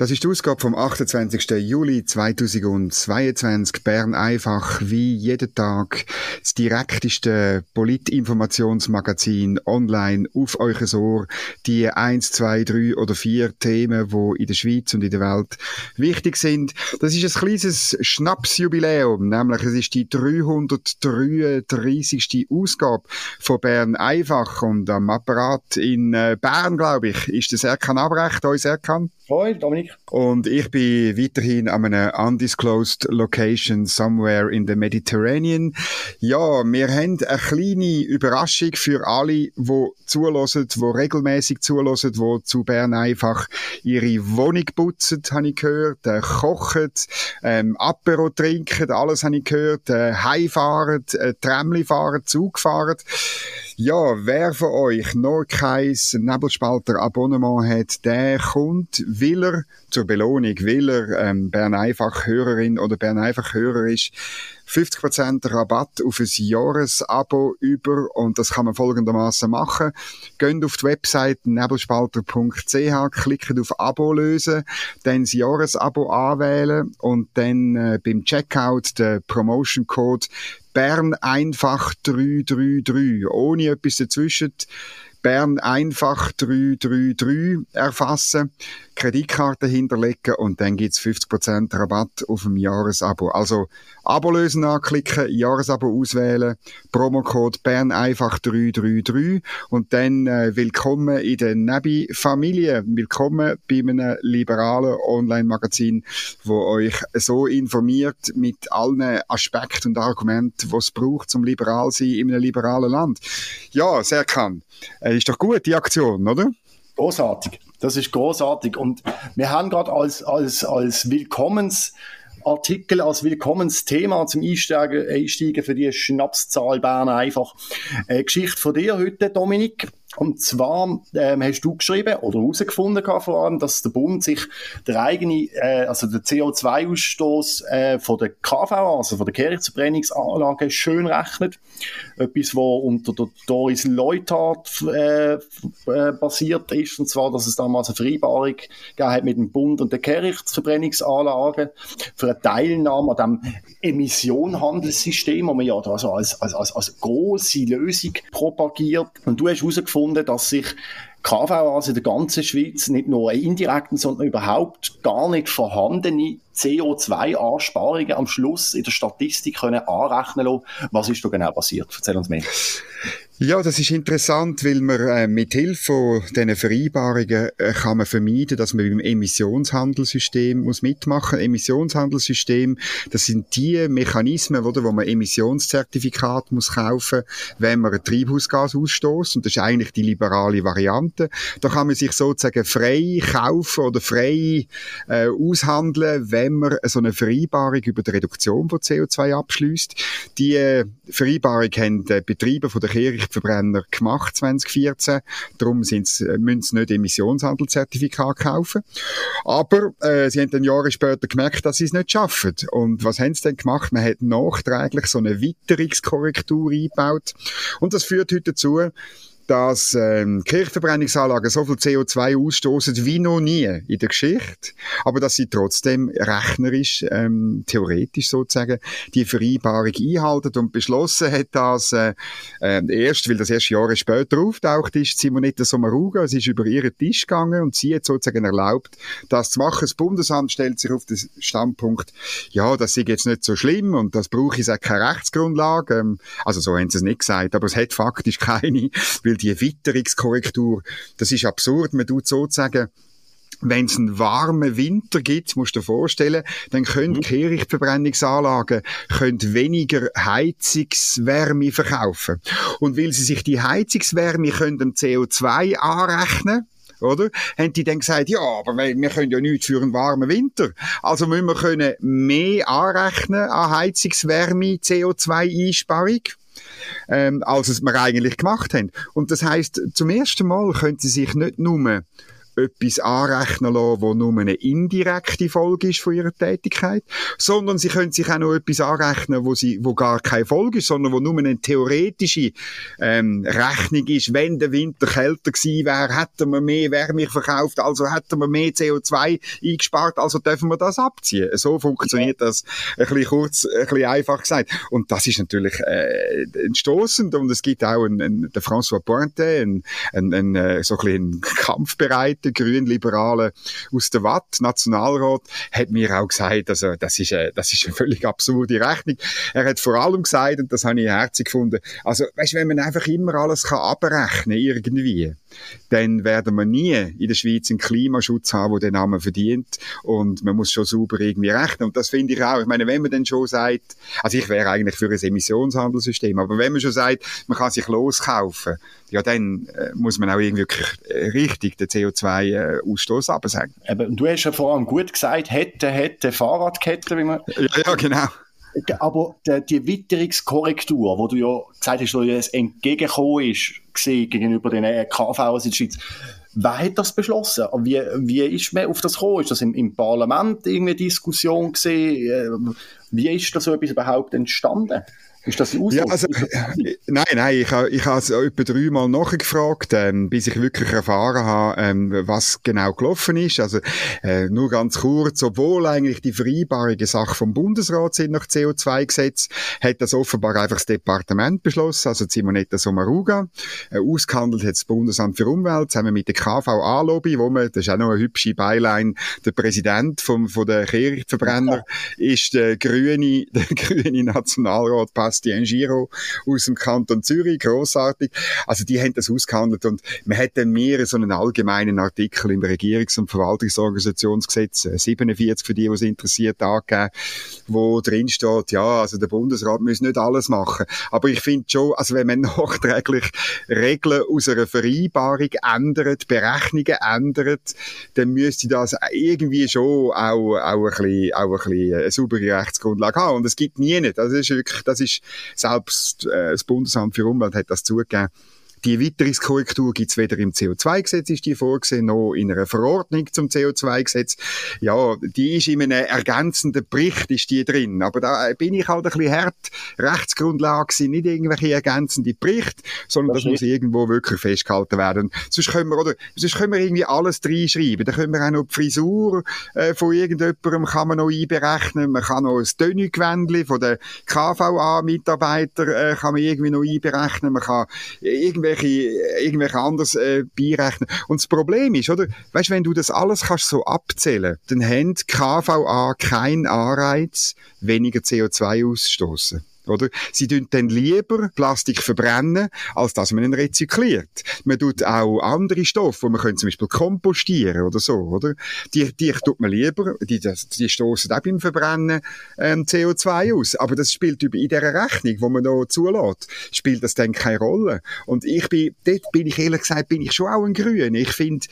Das ist die Ausgabe vom 28. Juli 2022. Bern einfach wie jeden Tag das direkteste Politinformationsmagazin online auf euch Ohr. Die eins, zwei, drei oder vier Themen, die in der Schweiz und in der Welt wichtig sind. Das ist ein kleines Schnapsjubiläum, nämlich es ist die 333. Ausgabe von Bern einfach und am Apparat in äh, Bern, glaube ich, ist das Erkan Abrecht, euch Erkan. Hoi, Dominik. Und ich bin weiterhin an einer undisclosed location somewhere in the Mediterranean. Ja, wir haben eine kleine Überraschung für alle, die zulassen, die regelmäßig zulassen, die zu Bern einfach ihre Wohnung putzen, habe ich gehört, äh, kochen, ähm, Apero trinken, alles habe ich gehört, äh, heimfahren, äh, Tramli fahren, Zug fahren. Ja, wer von euch noch kein Nebelspalter-Abonnement hat, der kommt, will er zur Belohnung, will er ähm, Bern einfach Hörerin oder Bern einfach Hörer ist, 50% Rabatt auf ein Jahresabo über und das kann man folgendermaßen machen. Geht auf die Website nebelspalter.ch, klickt auf Abo lösen, dann das Jahresabo anwählen und dann äh, beim Checkout den Promotion Code Bern einfach 333, ohne etwas dazwischen. Bern einfach 333 erfassen, Kreditkarte hinterlegen und dann gibt's 50% Rabatt auf dem Jahresabo. Also Abo lösen anklicken, Jahresabo auswählen, Promocode Bern einfach 333 und dann äh, willkommen in der Nebi-Familie. Willkommen bei einem liberalen Online-Magazin, wo euch so informiert mit allen Aspekten und Argumenten, was es braucht, zum liberal sein in einem liberalen Land. Ja, sehr kann. Äh, ist doch gut, die Aktion, oder? Großartig. Das ist großartig. Und wir haben gerade als, als, als Willkommensartikel, als Willkommensthema zum Einsteigen, Einsteigen für die Schnapszahl Bern einfach eine Geschichte von dir heute, Dominik. Und zwar ähm, hast du geschrieben oder herausgefunden vor allem, dass der Bund sich der eigene, äh, also der CO2-Ausstoß äh, von der KVA, also von der Kehrichtverbrennungsanlage, schön rechnet. Etwas, wo unter der Doris Leuthard äh, äh, basiert ist, und zwar, dass es damals eine Vereinbarung gegeben hat mit dem Bund und der Kehrichtverbrennungsanlage für eine Teilnahme an dem Emissionenhandelssystem, wo man ja also als, als, als, als große Lösung propagiert. Und du hast herausgefunden, gefunden, dass sich KVAs in der ganzen Schweiz nicht nur indirekten, sondern überhaupt gar nicht vorhandene CO2-Ansparungen am Schluss in der Statistik können anrechnen lassen. Was ist da genau passiert? Erzähl uns mehr. Ja, das ist interessant, weil man äh, mit Hilfe von diesen Vereinbarungen äh, kann man vermeiden, dass man beim Emissionshandelssystem muss mitmachen. Emissionshandelssystem, das sind die Mechanismen, oder, wo man Emissionszertifikat muss kaufen, wenn man Treibhausgas ausstoßt. Und das ist eigentlich die liberale Variante. Da kann man sich sozusagen frei kaufen oder frei äh, aushandeln, wenn man so eine Vereinbarung über die Reduktion von CO2 abschließt. Die äh, Vereinbarung haben die Betriebe von der Kirche Verbrenner gemacht 2014. Darum sind's, äh, müssen sie nicht Emissionshandelzertifikat kaufen. Aber äh, sie haben dann Jahre später gemerkt, dass sie es nicht schaffen. Und was haben sie denn gemacht? Man hat nachträglich so eine Witterungskorrektur eingebaut. Und das führt heute dazu, dass ähm, Kirchverbrennungsanlagen so viel CO2 ausstoßen wie noch nie in der Geschichte, aber dass sie trotzdem rechnerisch, ähm, theoretisch sozusagen, die Vereinbarung einhalten und beschlossen hat, dass äh, äh, erst, weil das erst Jahre später auftaucht ist, Simonetta Sommaruga, es ist über ihren Tisch gegangen und sie hat sozusagen erlaubt, das zu machen. Das Bundesamt stellt sich auf den Standpunkt, ja, das ist jetzt nicht so schlimm und das brauche ich auch keine Rechtsgrundlage. Ähm, also so haben sie es nicht gesagt, aber es hat faktisch keine, weil die Witterungskorrektur, das ist absurd. Man tut sozusagen wenn es einen warmen Winter gibt, musst du dir vorstellen, dann können mhm. Kehrichtverbrennungsanlagen können weniger Heizungswärme verkaufen. Und weil sie sich die Heizungswärme können dem CO2 anrechnen, oder? Haben die dann gesagt, ja, aber wir können ja nichts für einen warmen Winter. Also müssen wir können mehr anrechnen an Heizungswärme, CO2-Einsparung ähm, als es wir eigentlich gemacht haben. Und das heißt, zum ersten Mal können sie sich nicht nur etwas anrechnen lassen, wo nur eine indirekte Folge ist von ihrer Tätigkeit, sondern sie können sich auch noch etwas anrechnen, wo sie, wo gar keine Folge ist, sondern wo nur eine theoretische ähm, Rechnung ist. Wenn der Winter kälter gewesen wäre, hätten wir mehr Wärme verkauft, also hätten wir mehr CO2 eingespart, also dürfen wir das abziehen. So funktioniert das ein bisschen kurz, ein bisschen einfach gesagt. Und das ist natürlich äh, entstoßend und es gibt auch einen, einen, der François Pointet, einen, einen, einen, äh, so ein bisschen kampfbereiter Grünliberaler aus der Watt, Nationalrat, hat mir auch gesagt, also das ist, äh, das ist eine völlig absurde Rechnung. Er hat vor allem gesagt, und das habe ich herzig gefunden, also weißt, wenn man einfach immer alles kann abrechnen irgendwie, dann werden wir nie in der Schweiz einen Klimaschutz haben, der den Namen verdient und man muss schon sauber irgendwie rechnen und das finde ich auch. Ich meine, wenn man dann schon sagt, also ich wäre eigentlich für ein Emissionshandelssystem, aber wenn man schon sagt, man kann sich loskaufen, ja dann äh, muss man auch irgendwie äh, richtig den CO2-Ausstoß äh, absenken. Eben, du hast ja vor allem gut gesagt, hätte, hätte Fahrradkette, wie man... Ja, ja genau. Aber die, die Witterungskorrektur, wo du ja gesagt hast, dass es entgegengekommen ist, gegenüber den KVs in der Schweiz, Wer hat das beschlossen? Wie, wie ist man auf das gekommen? Ist das im, im Parlament irgendwie Diskussion gesehen? Wie ist das so etwas überhaupt entstanden? Ist das die Ja, also, äh, nein, nein, ich habe ich es etwa dreimal nachgefragt, ähm, bis ich wirklich erfahren habe, ähm, was genau gelaufen ist. Also äh, nur ganz kurz, obwohl eigentlich die vereinbarige Sache vom Bundesrat sind nach CO2-Gesetz, hat das offenbar einfach das Departement beschlossen, also Simonetta Sommaruga. Äh, ausgehandelt hat das Bundesamt für Umwelt zusammen mit der KVA-Lobby, wo man, das ist auch noch eine hübsche Beilein, der Präsident vom, von der Kehrichtverbrenner ja. ist der grüne, der grüne Nationalrat Bastien Giro aus dem Kanton Zürich, großartig. Also die haben das ausgehandelt und man hat dann mir so einen allgemeinen Artikel im Regierungs- und Verwaltungsorganisationsgesetz 47 äh, für die, die es interessiert, angegeben, wo drin steht, ja, also der Bundesrat muss nicht alles machen. Aber ich finde schon, also wenn man nachträglich Regeln aus einer Vereinbarung ändert, Berechnungen ändert, dann müsste das irgendwie schon auch, auch ein bisschen, auch ein bisschen eine saubere Rechtsgrundlage haben. Und es gibt nie nicht. Also das ist wirklich, das ist selbst äh, das Bundesamt für Umwelt hat das zugegeben. Die Erweiterungskorrektur gibt's weder im CO2-Gesetz, ist die vorgesehen, noch in einer Verordnung zum CO2-Gesetz. Ja, die ist in einem ergänzenden Bericht ist die drin. Aber da bin ich halt ein bisschen hart. Rechtsgrundlage sind nicht irgendwelche ergänzende Berichte, sondern das, das muss irgendwo wirklich festgehalten werden. Sonst können wir, oder, sonst können wir irgendwie alles reinschreiben. Da können wir auch noch die Frisur äh, von irgendjemandem kann man noch einberechnen. Man kann noch das Tönigwändchen von den KVA-Mitarbeitern äh, kann man irgendwie noch einberechnen. Man kann irgendwie irgendwelche, irgendwelche anderes äh, beirechnen. Und das Problem ist, oder, weißt, wenn du das alles kannst so abzählen, dann haben KVA keinen Anreiz, weniger CO2 auszustoßen oder? Sie tun dann lieber Plastik verbrennen, als dass man ihn rezykliert. Man tut auch andere Stoffe, man könnte zum Beispiel kompostieren oder so, oder? Die, die tut man lieber, die, die stoßen auch beim Verbrennen ähm, CO2 aus. Aber das spielt in dieser Rechnung, wo man noch zulässt, spielt das dann keine Rolle. Und ich bin, dort bin ich ehrlich gesagt, bin ich schon auch ein Grün. Ich finde,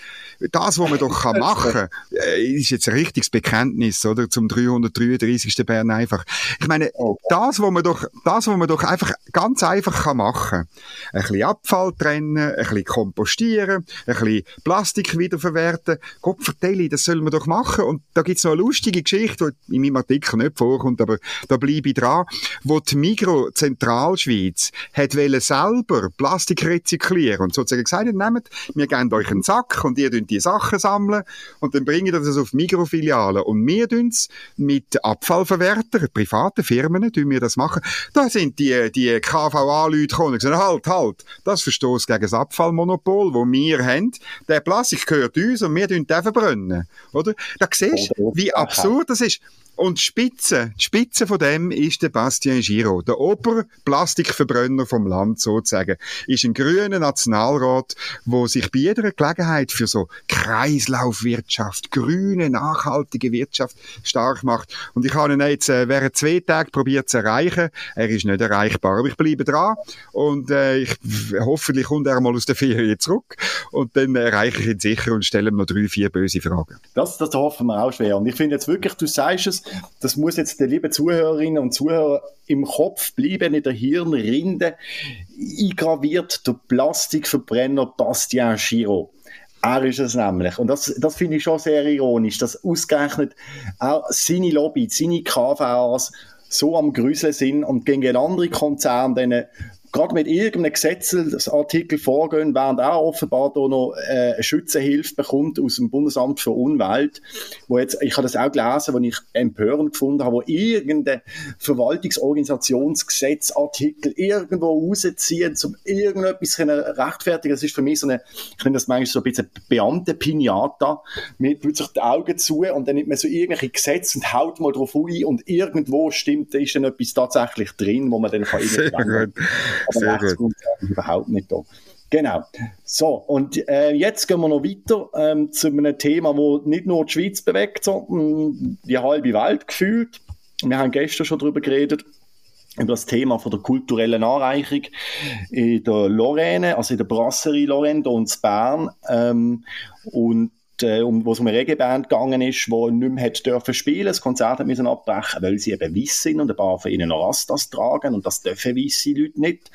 das, was man doch kann machen, äh, ist jetzt ein richtiges Bekenntnis, oder? Zum 333. Bern einfach. Ich meine, oh. das, was man doch das, was man doch einfach ganz einfach kann machen kann. Ein bisschen Abfall trennen, ein bisschen kompostieren, ein bisschen Plastik wiederverwerten. Gott vertelle, das soll man doch machen. Und da gibt's noch eine lustige Geschichte, die in meinem Artikel nicht vorkommt, aber da bleibe ich dran, wo die Migro Zentralschweiz hat selber Plastik rezyklieren und sozusagen gesagt, nehmt, wir geben euch einen Sack und ihr die Sachen sammeln und dann bringen das auf Mikrofilialen und wir tun mit Abfallverwertern, privaten Firmen, tun wir das machen. Da sind die, die KVA-Leute gekommen und gesagt, halt, halt, das verstoßt gegen das Abfallmonopol, das wir haben. Der Plastik gehört uns und wir den verbrennen. Oder? Da siehst du, wie absurd das ist. Und die Spitze, die Spitze von dem ist der Bastien Giraud, der Oberplastikverbrenner vom Land sozusagen. Ist ein grüner Nationalrat, wo sich bei jeder Gelegenheit für so Kreislaufwirtschaft, grüne, nachhaltige Wirtschaft stark macht. Und ich habe ihn jetzt äh, während zwei Tagen probiert zu erreichen. Er ist nicht erreichbar, aber ich bleibe dran und äh, ich, hoffentlich kommt er mal aus der Ferien zurück und dann erreiche ich ihn sicher und stelle ihm noch drei, vier böse Fragen. Das, das hoffen wir auch schwer. Und ich finde jetzt wirklich, du sagst es, das muss jetzt den lieben Zuhörerinnen und Zuhörern im Kopf bleiben, in der Hirnrinde eingraviert, der Plastikverbrenner Bastien Giraud. Er ist es nämlich. Und das, das finde ich schon sehr ironisch, dass ausgerechnet auch seine Lobby, seine KVAs so am Grüseln sind und gegen andere Konzerne gerade mit irgendeinem Gesetzesartikel vorgehen, während er offenbar da noch äh, eine Schützenhilfe bekommt aus dem Bundesamt für Umwelt, wo jetzt, ich habe das auch gelesen, wo ich empörend gefunden habe, wo irgendein Verwaltungsorganisationsgesetzartikel irgendwo rausziehen, um irgendetwas rechtfertigen. Das ist für mich so eine, ich nenne das manchmal so ein bisschen Beamte-Pinata, man tut sich die Augen zu und dann nimmt man so irgendwelche Gesetze und haut mal drauf ein und irgendwo stimmt, da ist dann etwas tatsächlich drin, wo man dann kann Sehr gut. überhaupt nicht da. Genau. So, und äh, jetzt gehen wir noch weiter ähm, zu einem Thema, wo nicht nur die Schweiz bewegt, sondern die halbe Welt gefühlt. Wir haben gestern schon darüber geredet, über das Thema von der kulturellen Anreicherung in der Lorraine, also in der Brasserie Lorraine, hier in Bern. Ähm, und äh, um, wo es um eine Regenband gegangen ist, die nicht mehr hat dürfen spielen. Das Konzert müssen abbrechen, weil sie eben weiss sind und ein paar von ihnen noch Rastas tragen und das dürfen weisse Leute nicht.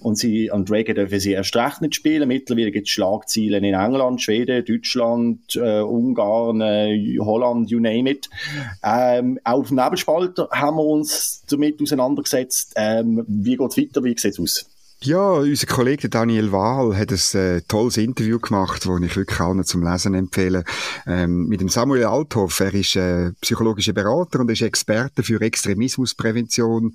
Und sie, und Reggae dürfen sie erst recht nicht spielen. Mittlerweile gibt es Schlagzeilen in England, Schweden, Deutschland, äh, Ungarn, äh, Holland, you name it. Ähm, auch auf dem Nebelspalter haben wir uns damit auseinandergesetzt. Ähm, wie geht es weiter? Wie sieht es aus? Ja, unser Kollege Daniel Wahl hat ein äh, tolles Interview gemacht, das ich wirklich allen zum Lesen empfehle, ähm, mit dem Samuel Althoff. Er ist äh, psychologischer Berater und ist Experte für Extremismusprävention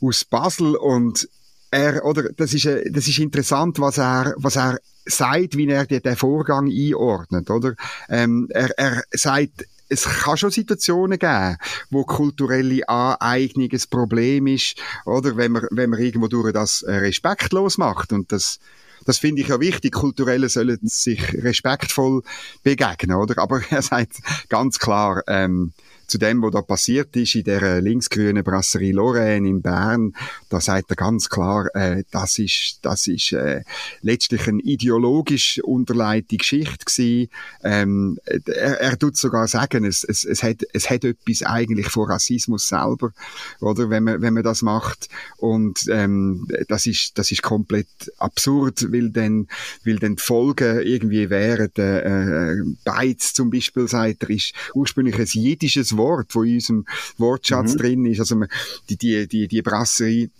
aus Basel und er, oder, das ist, äh, das ist interessant, was er, was er sagt, wie er den Vorgang einordnet, oder? Ähm, er, er sagt, es kann schon Situationen geben, wo kulturelle Aneignung ein Problem ist, oder wenn man, wenn man irgendwo durch das äh, respektlos macht und das das finde ich ja wichtig. Kulturelle sollen sich respektvoll begegnen, oder? Aber er sagt ganz klar, ähm, zu dem, was da passiert ist in der linksgrünen Brasserie Lorraine in Bern, da sagt er ganz klar, äh, das ist, das ist äh, letztlich eine ideologisch unterleitete Geschichte gewesen. Ähm, er, er tut sogar sagen, es, es, es, hat, es hat etwas eigentlich von Rassismus selber, oder, wenn man, wenn man das macht. Und ähm, das ist, das ist komplett absurd, weil dann, weil dann die Folgen irgendwie wären, äh, äh Beiz zum Beispiel, sagt er, ist ursprünglich ein jiddisches Wort, wo in unserem Wortschatz mhm. drin ist. Also die, die, die, die Brasserie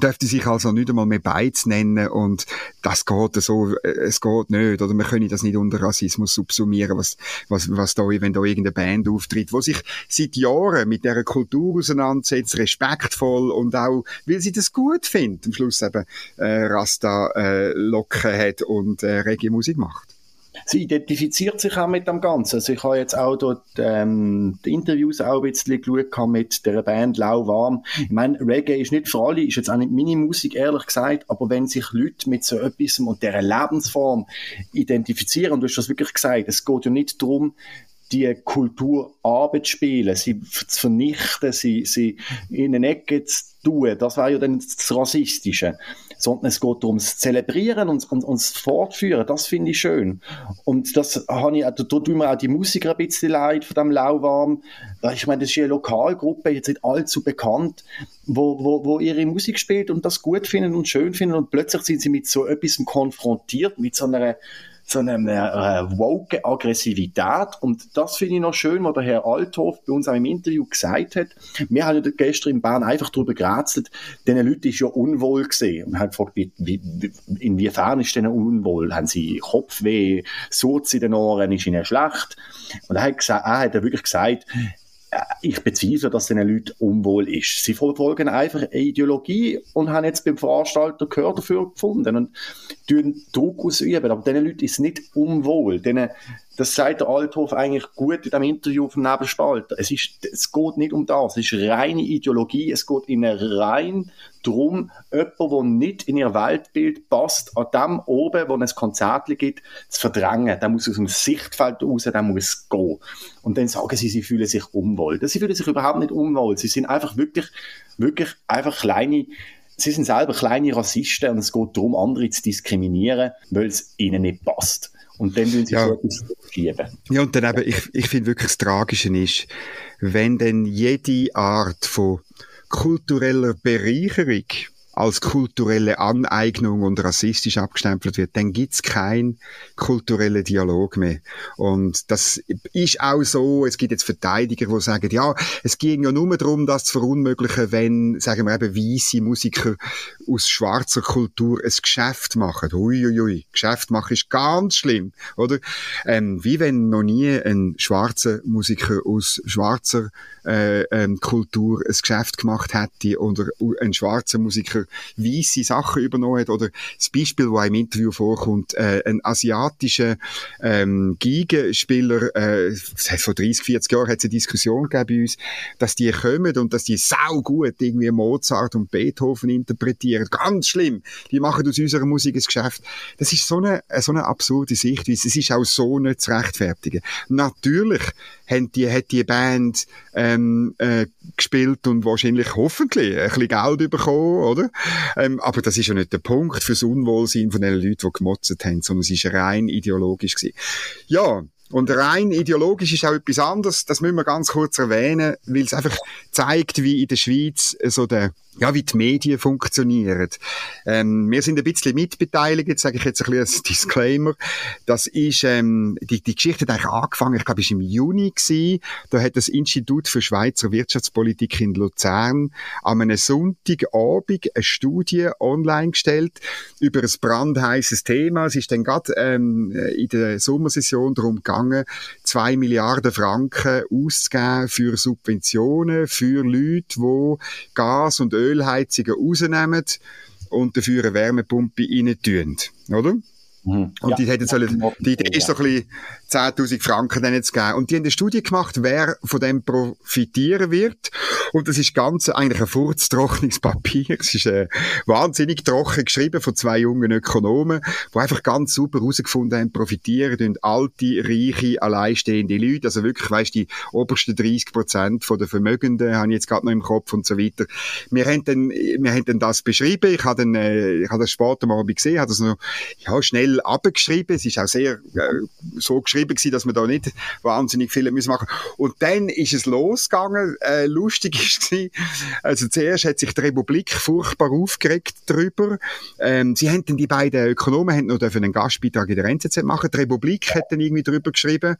dürfte sich also nicht einmal mehr Beiz nennen und das geht so, äh, es geht nicht, oder wir können das nicht unter Rassismus subsumieren, was, was, was da, wenn da irgendeine Band auftritt, wo sich seit Jahren mit dieser Kultur auseinandersetzt, respektvoll und auch, weil sie das gut findet, am Schluss eben äh, Rasta äh, Locken hat und äh, Reggae-Musik macht sie identifiziert sich auch mit dem Ganzen. Also ich habe jetzt auch dort ähm, die Interviews auch ein bisschen geschaut mit der Band Lauwarm. Ich meine, Reggae ist nicht für alle, ist jetzt auch nicht meine Musik, ehrlich gesagt, aber wenn sich Leute mit so etwas und dieser Lebensform identifizieren, du hast das wirklich gesagt, es geht ja nicht darum, die Kultur abzuspielen, sie zu vernichten, sie, sie in eine Ecke zu tun, das wäre ja dann das Rassistische sondern es geht darum, das Zelebrieren und, und, und Fortführen. Das finde ich schön. Und das habe ich, da tut mir auch die Musiker ein bisschen leid von dem Lauwarm. Ich meine, das ist eine Lokalgruppe, jetzt nicht allzu bekannt, wo, wo, wo ihre Musik spielt und das gut finden und schön finden und plötzlich sind sie mit so etwas konfrontiert, mit so einer so eine äh, woke Aggressivität. Und das finde ich noch schön, was der Herr Althoff bei uns auch im Interview gesagt hat. Wir haben ja gestern in Bern einfach darüber gerätselt, diesen Leuten ist ja unwohl gesehen. Und haben gefragt, wie, wie, inwiefern ist denen unwohl? Haben sie Kopfweh, Surz in den Ohren, ist ihnen schlecht? Und er hat, gesagt, er hat wirklich gesagt, ich bezweifle, dass den Leuten unwohl ist. Sie verfolgen einfach eine Ideologie und haben jetzt beim Veranstalter Gehör dafür gefunden und tun Druck ausüben. Aber diesen Leuten ist nicht unwohl. Denen, das sagt der Althoff eigentlich gut in dem Interview vom Nebenspalter. Es, ist, es geht nicht um das. Es ist reine Ideologie. Es geht ihnen rein darum, jemanden, der nicht in ihr Weltbild passt, an dem oben, wo es Konzert gibt, zu verdrängen. Der muss aus dem Sichtfeld raus, der muss gehen. Und dann sagen sie, sie fühlen sich unwohl. Sie fühlen sich überhaupt nicht unwohl. Sie sind einfach wirklich, wirklich einfach kleine sie sind selber kleine Rassisten und es geht darum, andere zu diskriminieren, weil es ihnen nicht passt. Und dann würden sie ja. so etwas schieben. Ja, und dann eben, ich, ich finde wirklich das Tragische ist, wenn dann jede Art von kultureller Bereicherung als kulturelle Aneignung und rassistisch abgestempelt wird, dann gibt's keinen kulturellen Dialog mehr. Und das ist auch so, es gibt jetzt Verteidiger, die sagen, ja, es ging ja nur darum, das zu verunmöglichen, wenn, sagen wir eben, weisse Musiker aus schwarzer Kultur ein Geschäft machen. Uiuiui, ui, ui. Geschäft machen ist ganz schlimm, oder? Ähm, wie wenn noch nie ein schwarzer Musiker aus schwarzer äh, ähm, Kultur ein Geschäft gemacht hätte oder ein schwarzer Musiker weiße Sachen übernommen hat oder das Beispiel, das im Interview vorkommt, äh, ein asiatischer ähm, Gigenspieler, äh, vor 30, 40 Jahren hat es eine Diskussion gegeben bei uns, dass die kommen und dass die sau gut irgendwie Mozart und Beethoven interpretieren. Ganz schlimm. Die machen aus unserer Musik ein Geschäft. Das ist so eine, so eine absurde Sichtweise. Es ist auch so nicht zu rechtfertigen. Natürlich haben die, hat die Band ähm, äh, gespielt und wahrscheinlich hoffentlich ein bisschen Geld bekommen, oder? Ähm, aber das ist ja nicht der Punkt fürs Unwohlsein von den Leuten, die gemotzt haben, sondern es ist rein ideologisch gewesen. Ja, und rein ideologisch ist auch etwas anderes. Das müssen wir ganz kurz erwähnen, weil es einfach zeigt, wie in der Schweiz so der ja, wie die Medien funktionieren. Ähm, wir sind ein bisschen mitbeteiligt, sage ich jetzt ein bisschen als Disclaimer. Das ist, ähm, die, die Geschichte hat eigentlich angefangen, ich glaube, es war im Juni gewesen. Da hat das Institut für Schweizer Wirtschaftspolitik in Luzern an einem Sonntagabend eine Studie online gestellt über ein brandheißes Thema. Es ist dann gerade ähm, in der Sommersession darum gegangen, zwei Milliarden Franken auszugeben für Subventionen für Leute, die Gas und Öl Ölheizungen rausnehmen und dafür eine Wärmepumpe rein tun, oder? Mhm. Und ja. die, hätten sollen, die Idee ist so ein bisschen 10.000 Franken denen zu geben. Und die haben eine Studie gemacht, wer von dem profitieren wird. Und das ist ganz eigentlich ein furztrockenes Papier. Es ist äh, wahnsinnig trocken geschrieben von zwei jungen Ökonomen, die einfach ganz super herausgefunden haben, profitieren und alte, reiche, alleinstehende Leute. Also wirklich, weißt die obersten 30 Prozent von den Vermögenden habe ich jetzt gerade noch im Kopf und so weiter. Wir haben dann, wir haben dann das beschrieben. Ich habe dann, äh, ich habe das später mal gesehen, habe das noch, ja, schnell abgeschrieben. Es ist auch sehr, äh, so geschrieben, geschrieben gewesen, dass wir da nicht wahnsinnig viele müssen machen. Und dann ist es losgegangen. Äh, lustig ist es also zuerst hat sich die Republik furchtbar aufgeregt darüber. Ähm, sie haben die beiden Ökonomen noch einen Gastbeitrag in der NZZ machen. Die Republik hat dann irgendwie darüber geschrieben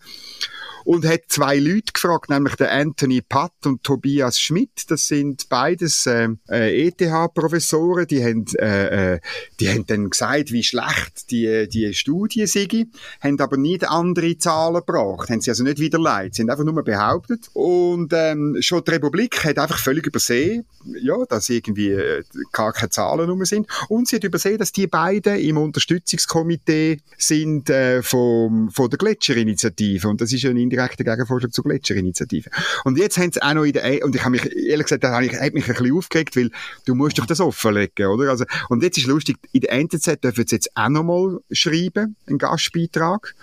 und hat zwei Leute gefragt, nämlich der Anthony Patt und Tobias Schmidt. Das sind beides äh, äh ETH-Professoren. Die haben, äh, äh, die haben dann gesagt, wie schlecht die, die Studie sei, haben aber nicht andere Zahlen gebracht, haben sie also nicht widerlegt, sie haben einfach nur behauptet. Und ähm, schon die Republik hat einfach völlig übersehen, ja, dass irgendwie äh, gar keine Zahlen rum sind. Und sie hat übersehen, dass die beiden im Unterstützungskomitee sind äh, vom, von der Gletscherinitiative. Und das ist eine direkten Gegenvorschlag zur Gletscherinitiative. Und jetzt haben sie auch noch in der, e und ich habe mich, ehrlich gesagt, da habe ich, hat mich ein bisschen aufgeregt, weil du musst doch das offenlegen, oder? Also, und jetzt ist lustig, in der NZZ dürfen sie jetzt auch noch mal schreiben, einen Gastbeitrag.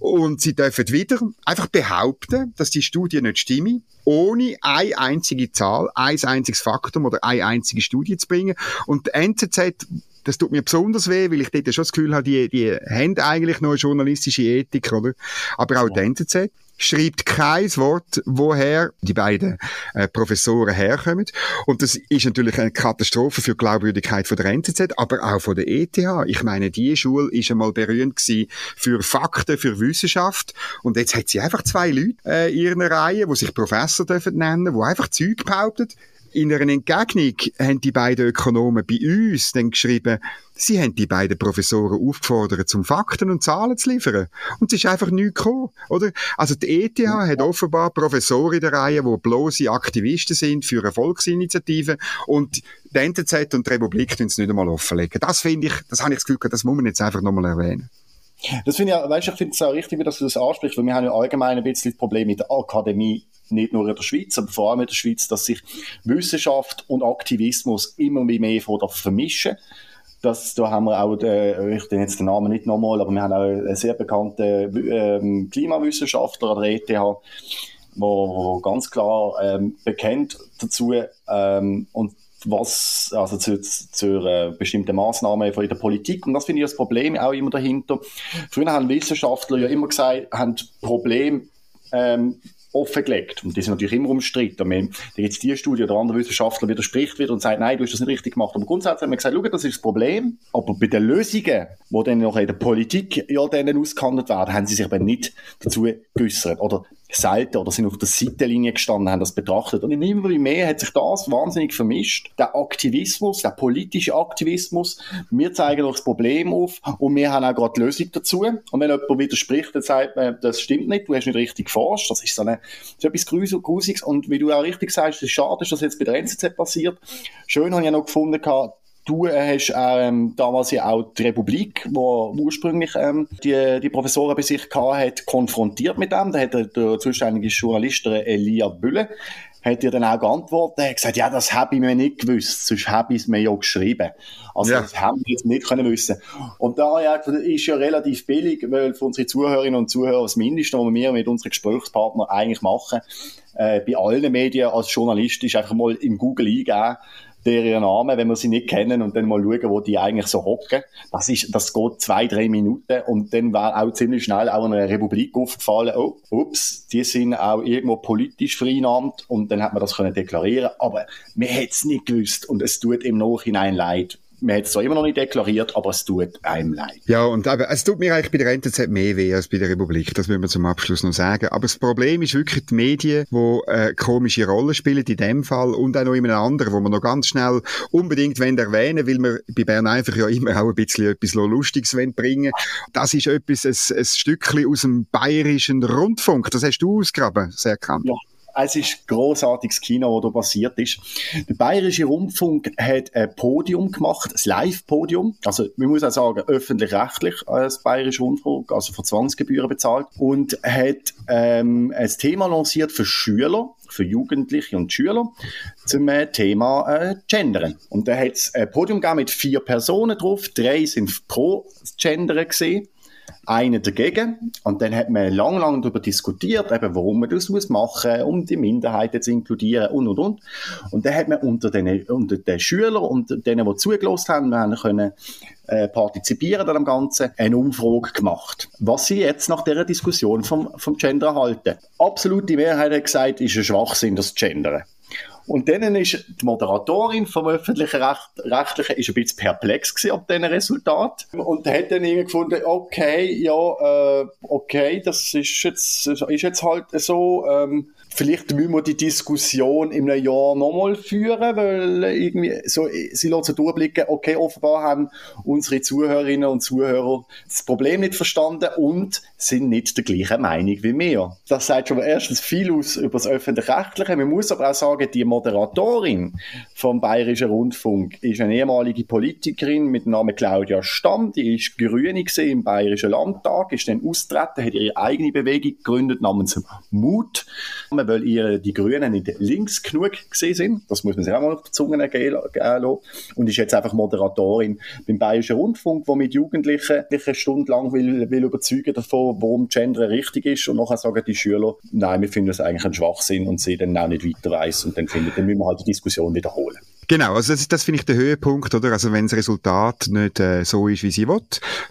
Und sie dürfen wieder einfach behaupten, dass die Studie nicht stimmt, ohne eine einzige Zahl, ein einziges Faktum oder eine einzige Studie zu bringen. Und die NZZ das tut mir besonders weh, weil ich dort schon das Gefühl habe, die, die haben eigentlich noch eine journalistische Ethik, oder? Aber auch ja. die NZZ schreibt kein Wort, woher die beiden äh, Professoren herkommen. Und das ist natürlich eine Katastrophe für die Glaubwürdigkeit von der NZZ, aber auch von der ETH. Ich meine, die Schule ist einmal berühmt gewesen für Fakten, für Wissenschaft. Und jetzt hat sie einfach zwei Leute äh, in ihrer Reihe, die sich Professor dürfen nennen, die einfach Zeug behaupten. In einer Entgegnung haben die beiden Ökonomen bei uns dann geschrieben, sie haben die beiden Professoren aufgefordert, zum Fakten und Zahlen zu liefern. Und es ist einfach nichts gekommen, oder? Also die ETH ja. hat offenbar Professoren in der Reihe, die bloße Aktivisten sind für eine Volksinitiative und die NZZ und die Republik tun es nicht einmal offenlegen. Das finde ich, das habe ich das Gefühl, das muss man jetzt einfach nochmal erwähnen. Das finde ich, weißt, ich finde es auch richtig, dass du das ansprichst, weil wir haben ja allgemein ein bisschen das Problem mit der Akademie nicht nur in der Schweiz, aber vor allem in der Schweiz, dass sich Wissenschaft und Aktivismus immer mehr vermischen. Das, da haben wir auch, den, ich nenne jetzt den Namen nicht nochmal, aber wir haben auch einen sehr bekannten ähm, Klimawissenschaftler an der ETH, wo, ganz klar ähm, bekennt dazu ähm, und was, also zu, zu, zu äh, bestimmten Massnahmen von der Politik. Und das finde ich das Problem auch immer dahinter. Früher haben Wissenschaftler ja immer gesagt, haben Problem ähm, offengelegt. Und die sind natürlich immer umstritten. Da gibt es die Studie oder andere Wissenschaftler widerspricht wieder und sagt, nein, du hast das nicht richtig gemacht. Aber grundsätzlich haben wir gesagt, schau, das ist das Problem. Aber bei den Lösungen, die dann noch in der Politik ja ausgehandelt werden, haben sie sich aber nicht dazu geäußert. Oder selten oder sind auf der Seitenlinie gestanden, haben das betrachtet. Und immer mehr hat sich das wahnsinnig vermischt. Der Aktivismus, der politische Aktivismus. Wir zeigen euch das Problem auf und wir haben auch gerade die Lösung dazu. Und wenn jemand widerspricht, dann sagt man, das stimmt nicht, du hast nicht richtig geforscht. Das ist so eine, ist etwas Grusiges. Und wie du auch richtig sagst, es ist schade, dass das jetzt bei der NZZ passiert. Schön habe ich ja noch gefunden, Du hast ähm, damals ja auch die Republik, wo ursprünglich ähm, die, die Professoren bei sich hat, konfrontiert mit dem. Da hat der, der zuständige Journalist, der Elia Bülle, hat ihr dann auch geantwortet, er hat gesagt, ja, das habe ich mir nicht gewusst, sonst habe ich es mir ja geschrieben. Also ja. das haben wir jetzt nicht können wissen. Und da ja, ist ja relativ billig, weil für unsere Zuhörerinnen und Zuhörer das Mindeste, was wir mit unseren Gesprächspartnern eigentlich machen, äh, bei allen Medien als Journalist ist einfach mal im Google eingeben, deren Namen, wenn wir sie nicht kennen und dann mal schauen, wo die eigentlich so hocken. Das ist, das geht zwei, drei Minuten und dann war auch ziemlich schnell auch eine Republik aufgefallen, oh, ups, die sind auch irgendwo politisch vereinnahmt und dann hat man das können deklarieren, aber man hätte es nicht gewusst und es tut im Nachhinein leid man hat es zwar immer noch nicht deklariert, aber es tut einem leid. Ja, und aber, es tut mir eigentlich bei der NZZ mehr weh als bei der Republik, das müssen wir zum Abschluss noch sagen. Aber das Problem ist wirklich die Medien, die äh, komische Rolle spielen in dem Fall und auch noch in einem anderen, wo man noch ganz schnell unbedingt erwähnen weil wir bei Bern einfach ja immer auch ein bisschen etwas Lustiges bringen Das ist etwas, ein, ein Stückchen aus dem bayerischen Rundfunk, das hast du ausgraben, sehr erkannt. Ja es ist großartiges Kino, was da passiert ist. Der Bayerische Rundfunk hat ein Podium gemacht, ein Live-Podium. Also, man muss auch sagen, öffentlich-rechtlich als Bayerische Rundfunk, also für Zwangsgebühren bezahlt. Und hat ähm, ein Thema lanciert für Schüler, für Jugendliche und Schüler zum äh, Thema äh, Gendern. Und da hat es ein Podium gegeben mit vier Personen drauf. Drei sind pro Gendern gesehen einer dagegen. Und dann hat man lang, lang darüber diskutiert, eben, warum man das muss machen, um die Minderheiten zu inkludieren und, und, und. Und dann hat man unter den, unter den Schülern und denen, die zugelassen haben, wir haben können äh, partizipieren an dem Ganzen, eine Umfrage gemacht. Was sie jetzt nach dieser Diskussion vom, vom Gender halten. Absolute Mehrheit hat gesagt, ist ein Schwachsinn, das Gendern. Und dann ist die Moderatorin vom öffentlichen Recht, Rechtlichen ist ein bisschen perplex gewesen ab diesen Resultat. Und hat dann irgendwie gefunden, okay, ja, äh, okay, das ist jetzt, ist jetzt halt so, ähm, vielleicht müssen wir die Diskussion in einem Jahr nochmal führen, weil irgendwie so, sie lassen durchblicken, okay, offenbar haben unsere Zuhörerinnen und Zuhörer das Problem nicht verstanden und sind nicht der gleichen Meinung wie wir. Das sagt schon erstens viel aus über das Öffentlich-Rechtliche. Man muss aber auch sagen, die Moderatorin vom Bayerischen Rundfunk ist eine ehemalige Politikerin mit dem Namen Claudia Stamm, die ist Grüne im Bayerischen Landtag, ist dann austreten, hat ihre eigene Bewegung gegründet namens Mut weil ihr die Grünen nicht links genug gesehen sind. Das muss man sich auch mal auf die Zunge gehen lassen. Und ist jetzt einfach Moderatorin beim Bayerischen Rundfunk, wo mit Jugendlichen eine Stunde lang will, will überzeugen davon, warum Gender richtig ist. Und nachher sagen die Schüler, nein, wir finden das eigentlich ein Schwachsinn und sie dann auch nicht weiter weiss. Und dann finden, dann müssen wir halt die Diskussion wiederholen. Genau, also das, das finde ich der Höhepunkt, oder? Also wenn das Resultat nicht äh, so ist, wie sie will,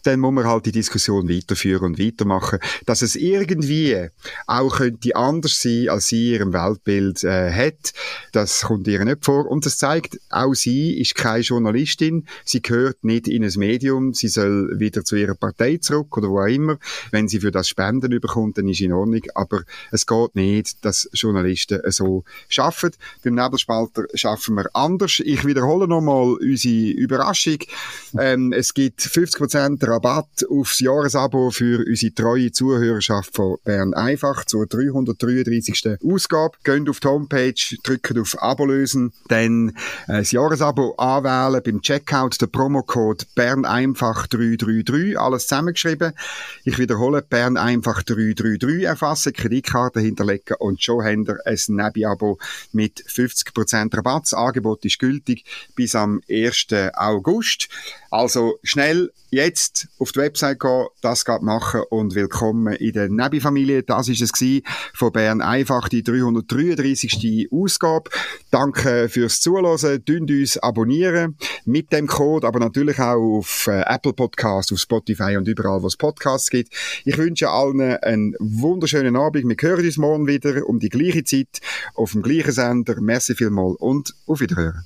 dann muss man halt die Diskussion weiterführen und weitermachen. Dass es irgendwie auch könnte anders sein, als sie ihrem Weltbild äh, hat, das kommt ihr nicht vor. Und das zeigt, auch sie ist keine Journalistin, sie gehört nicht in ein Medium, sie soll wieder zu ihrer Partei zurück oder wo auch immer. Wenn sie für das Spenden überkommt, dann ist in Ordnung. Aber es geht nicht, dass Journalisten so schaffen. Beim Nebelspalter schaffen wir anders anders. Ich wiederhole nochmal unsere Überraschung. Ähm, es gibt 50% Rabatt aufs Jahresabo für unsere treue Zuhörerschaft von Bern einfach zur 333. Ausgabe. Geht auf die Homepage, drückt auf Abo lösen, dann äh, das Jahresabo anwählen, beim Checkout der Promocode Bern einfach 333, alles zusammengeschrieben. Ich wiederhole, Bern einfach 333 erfassen, Kreditkarte hinterlegen und schon habt ihr ein Nebi-Abo mit 50% Rabatt. Das Angebot ist gültig bis am 1. August. Also schnell jetzt auf die Website gehen, das geht machen und willkommen in der Nebi-Familie. Das ist es von Bern einfach die 333. Ausgabe. Danke fürs Zuhören. Dünnt uns abonnieren mit dem Code, aber natürlich auch auf äh, Apple Podcasts, auf Spotify und überall, wo es Podcasts gibt. Ich wünsche allen einen wunderschönen Abend. Wir hören uns morgen wieder um die gleiche Zeit auf dem gleichen Sender. Merci vielmals und auf Wiederhören.